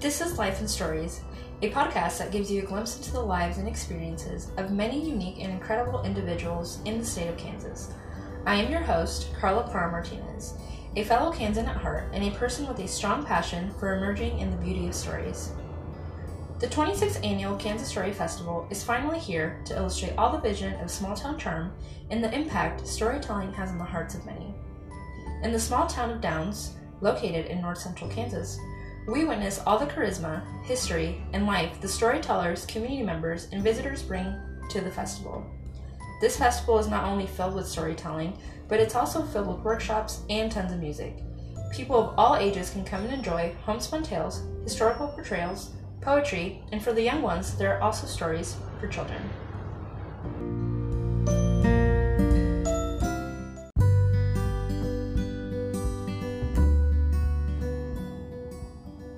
This is Life and Stories, a podcast that gives you a glimpse into the lives and experiences of many unique and incredible individuals in the state of Kansas. I am your host, Carla Parra Martinez, a fellow Kansan at heart and a person with a strong passion for emerging in the beauty of stories. The 26th annual Kansas Story Festival is finally here to illustrate all the vision of small town charm and the impact storytelling has on the hearts of many. In the small town of Downs, located in north central Kansas, we witness all the charisma, history, and life the storytellers, community members, and visitors bring to the festival. This festival is not only filled with storytelling, but it's also filled with workshops and tons of music. People of all ages can come and enjoy homespun tales, historical portrayals, poetry, and for the young ones, there are also stories for children.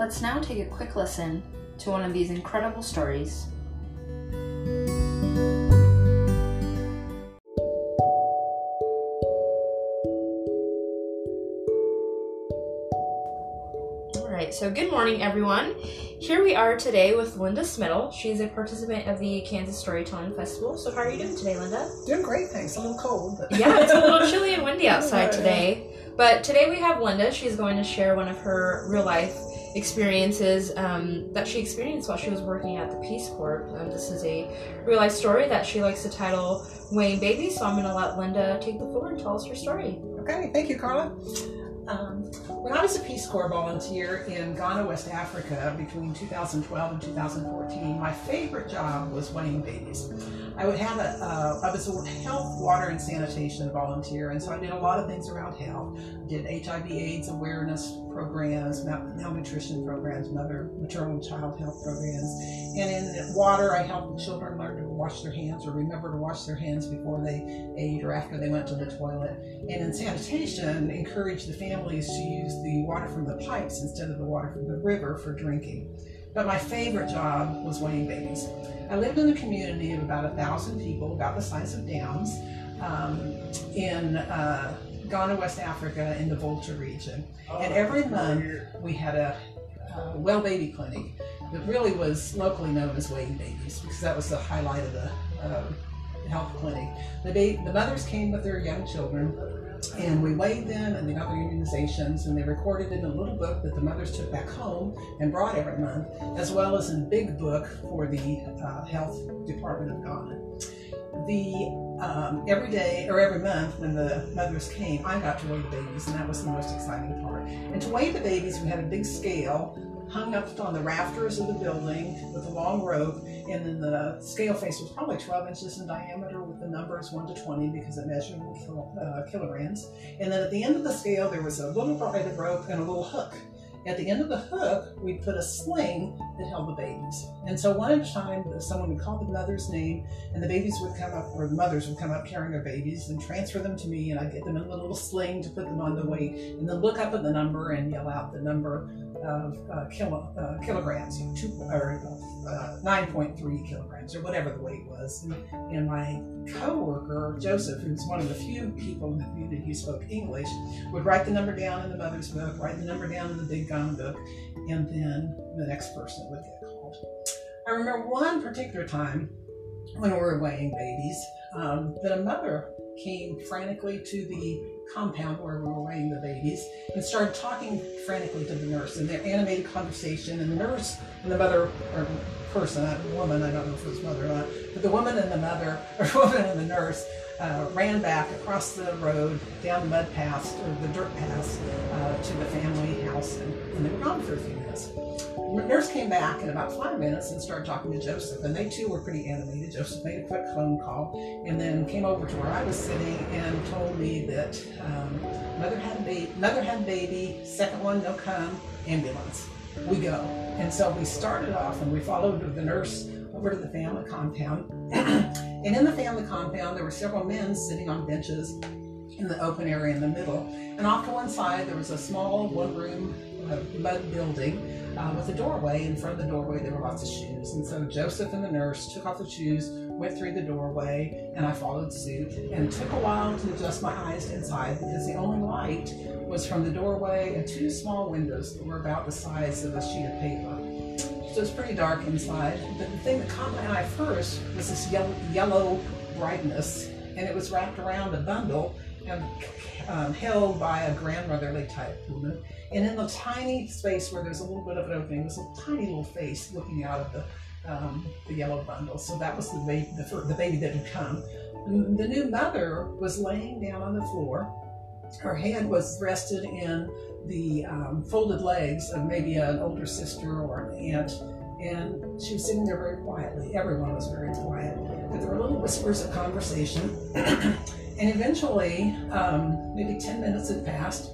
Let's now take a quick listen to one of these incredible stories. All right, so good morning, everyone. Here we are today with Linda Smittle. She's a participant of the Kansas Storytelling Festival. So, how are you doing today, Linda? Doing great, thanks. A little cold, but Yeah, it's a little chilly and windy outside today. But today we have Linda. She's going to share one of her real life experiences um, that she experienced while she was working at the Peace Corps. Um, this is a real life story that she likes to title Weighing Baby. So I'm going to let Linda take the floor and tell us her story. okay. Thank you, Carla. Um, when I was a Peace Corps volunteer in Ghana, West Africa, between 2012 and 2014, my favorite job was weighing babies. I would have a, uh, I was a health, water, and sanitation volunteer, and so I did a lot of things around health. Did HIV/AIDS awareness programs, malnutrition programs, mother, maternal, and child health programs, and in water, I helped children learn to wash their hands or remember to wash their hands before they ate or after they went to the toilet. And in sanitation, encourage the families to use the water from the pipes instead of the water from the river for drinking. But my favorite job was weighing babies. I lived in a community of about a thousand people, about the size of Downs, um, in uh, Ghana, West Africa, in the Volta region. And every month we had a, uh well baby clinic that really was locally known as weighing babies because that was the highlight of the uh, health clinic. The, ba- the mothers came with their young children and we weighed them and they got their immunizations and they recorded in a little book that the mothers took back home and brought every month, as well as in a big book for the uh, health department of Ghana. The um, every day or every month when the mothers came, I got to weigh the babies, and that was the most exciting part. And to weigh the babies, we had a big scale hung up on the rafters of the building with a long rope, and then the scale face was probably 12 inches in diameter with the numbers 1 to 20 because it measured in uh, kilograms. And then at the end of the scale, there was a little braided rope and a little hook. At the end of the hook, we put a sling that held the babies. And so one at a time, someone would call the mother's name, and the babies would come up, or the mothers would come up carrying their babies and transfer them to me, and I'd get them in a little sling to put them on the weight, and then look up at the number and yell out the number of uh, kilo, uh, kilograms, two, or uh, 9.3 kilograms, or whatever the weight was. And, and my coworker, Joseph, who's one of the few people in the community who spoke English, would write the number down in the mother's book, write the number down in the big gun book, and then the next person would get called. I remember one particular time when we were weighing babies um, that a mother came frantically to the compound where we were weighing the babies and started talking frantically to the nurse in their animated conversation. And the nurse and the mother, or person, woman, I don't know if it was mother or not, but the woman and the mother, or woman and the nurse, uh, ran back across the road, down the mud path, or the dirt path, uh, to the family house, and, and they were gone for a few minutes. Nurse came back in about five minutes and started talking to Joseph, and they too were pretty animated. Joseph made a quick phone call and then came over to where I was sitting and told me that um, mother had a baby, mother had baby, second one no come, ambulance. We go. And so we started off and we followed the nurse over to the family compound. and in the family compound, there were several men sitting on benches in the open area in the middle. And off to one side, there was a small one uh, mud building uh, with a doorway. In front of the doorway, there were lots of shoes. And so Joseph and the nurse took off the shoes, went through the doorway, and I followed suit. And it took a while to adjust my eyes inside because the only light was from the doorway and two small windows that were about the size of a sheet of paper. So it's pretty dark inside. But the thing that caught my eye first was this yellow, yellow brightness, and it was wrapped around a bundle and um, held by a grandmotherly type woman. And in the tiny space where there's a little bit of an opening there's a tiny little face looking out of the um, the yellow bundle. So that was the baby, the, the baby that had come. And The new mother was laying down on the floor. Her head was rested in the um, folded legs of maybe an older sister or an aunt, and she was sitting there very quietly. Everyone was very quiet, but there were little whispers of conversation. and eventually, um, maybe 10 minutes had passed,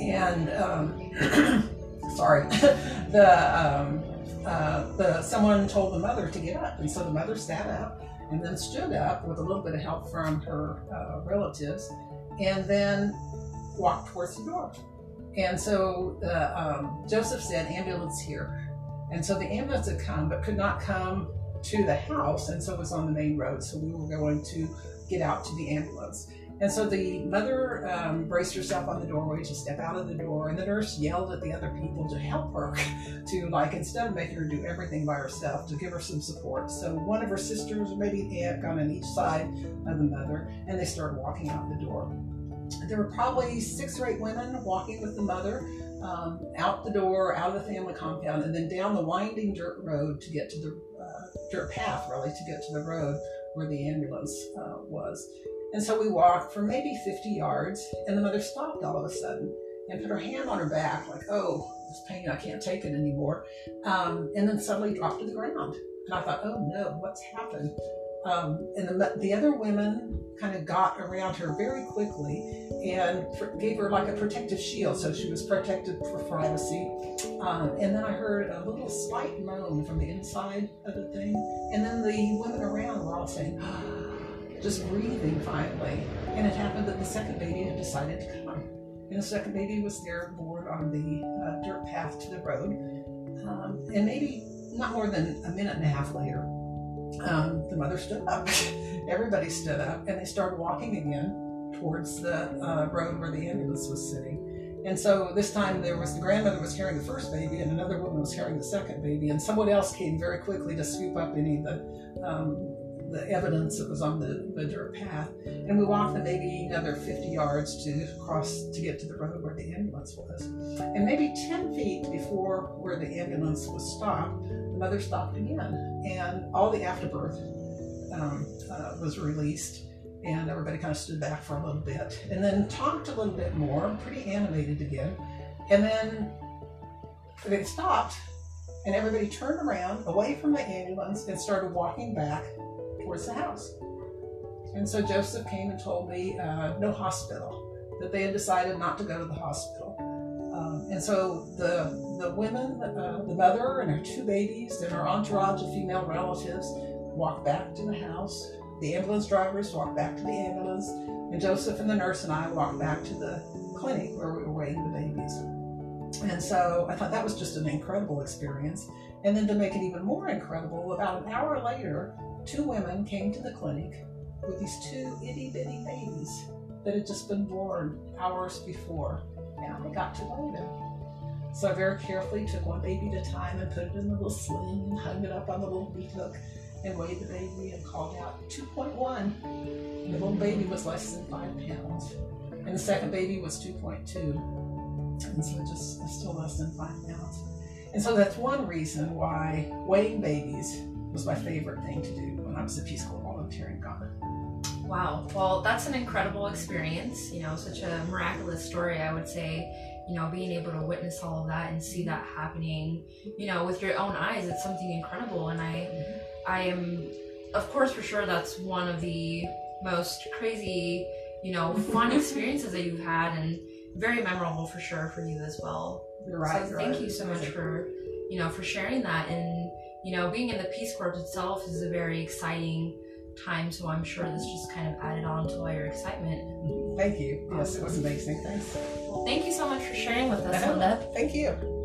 and um, sorry, the um, uh, the someone told the mother to get up, and so the mother sat up and then stood up with a little bit of help from her uh, relatives, and then walked towards the door. And so uh, Joseph said, "Ambulance here," and so the ambulance had come, but could not come to the house, and so it was on the main road. So we were going to get out to the ambulance. And so the mother um, braced herself on the doorway to step out of the door, and the nurse yelled at the other people to help her, to like instead of making her do everything by herself, to give her some support. So one of her sisters, or maybe an aunt, got on each side of the mother, and they started walking out the door. There were probably six or eight women walking with the mother um, out the door, out of the family compound, and then down the winding dirt road to get to the uh, dirt path, really, to get to the road where the ambulance uh, was. And so we walked for maybe 50 yards, and the mother stopped all of a sudden and put her hand on her back, like, oh, this pain, I can't take it anymore. Um, and then suddenly dropped to the ground. And I thought, oh no, what's happened? Um, and the, the other women kind of got around her very quickly and gave her like a protective shield, so she was protected for privacy. Um, and then I heard a little slight moan from the inside of the thing, and then the women saying, just breathing finally. And it happened that the second baby had decided to come. And the second baby was there board on the uh, dirt path to the road. Um, and maybe not more than a minute and a half later, um, the mother stood up. Everybody stood up and they started walking again towards the uh, road where the ambulance was sitting. And so this time there was the grandmother was carrying the first baby and another woman was carrying the second baby, and someone else came very quickly to scoop up any of the um, the evidence that was on the, the dirt path. And we walked the maybe another 50 yards to cross to get to the road where the ambulance was. And maybe 10 feet before where the ambulance was stopped, the mother stopped again. And all the afterbirth um, uh, was released. And everybody kind of stood back for a little bit. And then talked a little bit more, pretty animated again. And then they stopped. And everybody turned around away from the ambulance and started walking back towards the house. And so Joseph came and told me uh, no hospital, that they had decided not to go to the hospital. Um, and so the the women, uh, the mother and her two babies and her entourage of female relatives walked back to the house. The ambulance drivers walked back to the ambulance, and Joseph and the nurse and I walked back to the clinic where we were weighing the babies. And so I thought that was just an incredible experience. And then to make it even more incredible, about an hour later, two women came to the clinic with these two itty bitty babies that had just been born hours before, and I got to weigh them. So I very carefully took one baby at a time and put it in the little sling and hung it up on the little beat hook and weighed the baby and called out 2.1. The little baby was less than five pounds, and the second baby was 2.2, and so just still less than five pounds. And so that's one reason why weighing babies was my favorite thing to do when I was a Peace Corps volunteer in Ghana. Wow. Well, that's an incredible experience. You know, such a miraculous story, I would say. You know, being able to witness all of that and see that happening, you know, with your own eyes, it's something incredible. And I, I am, of course, for sure, that's one of the most crazy, you know, fun experiences that you've had and very memorable for sure for you as well. You're right. so thank you so much for, you know, for sharing that. And, you know, being in the Peace Corps itself is a very exciting time. So I'm sure this just kind of added on to all your excitement. Thank you. Yes, it was amazing. Thanks. Well, thank you so much for sharing with us, Linda. Thank you.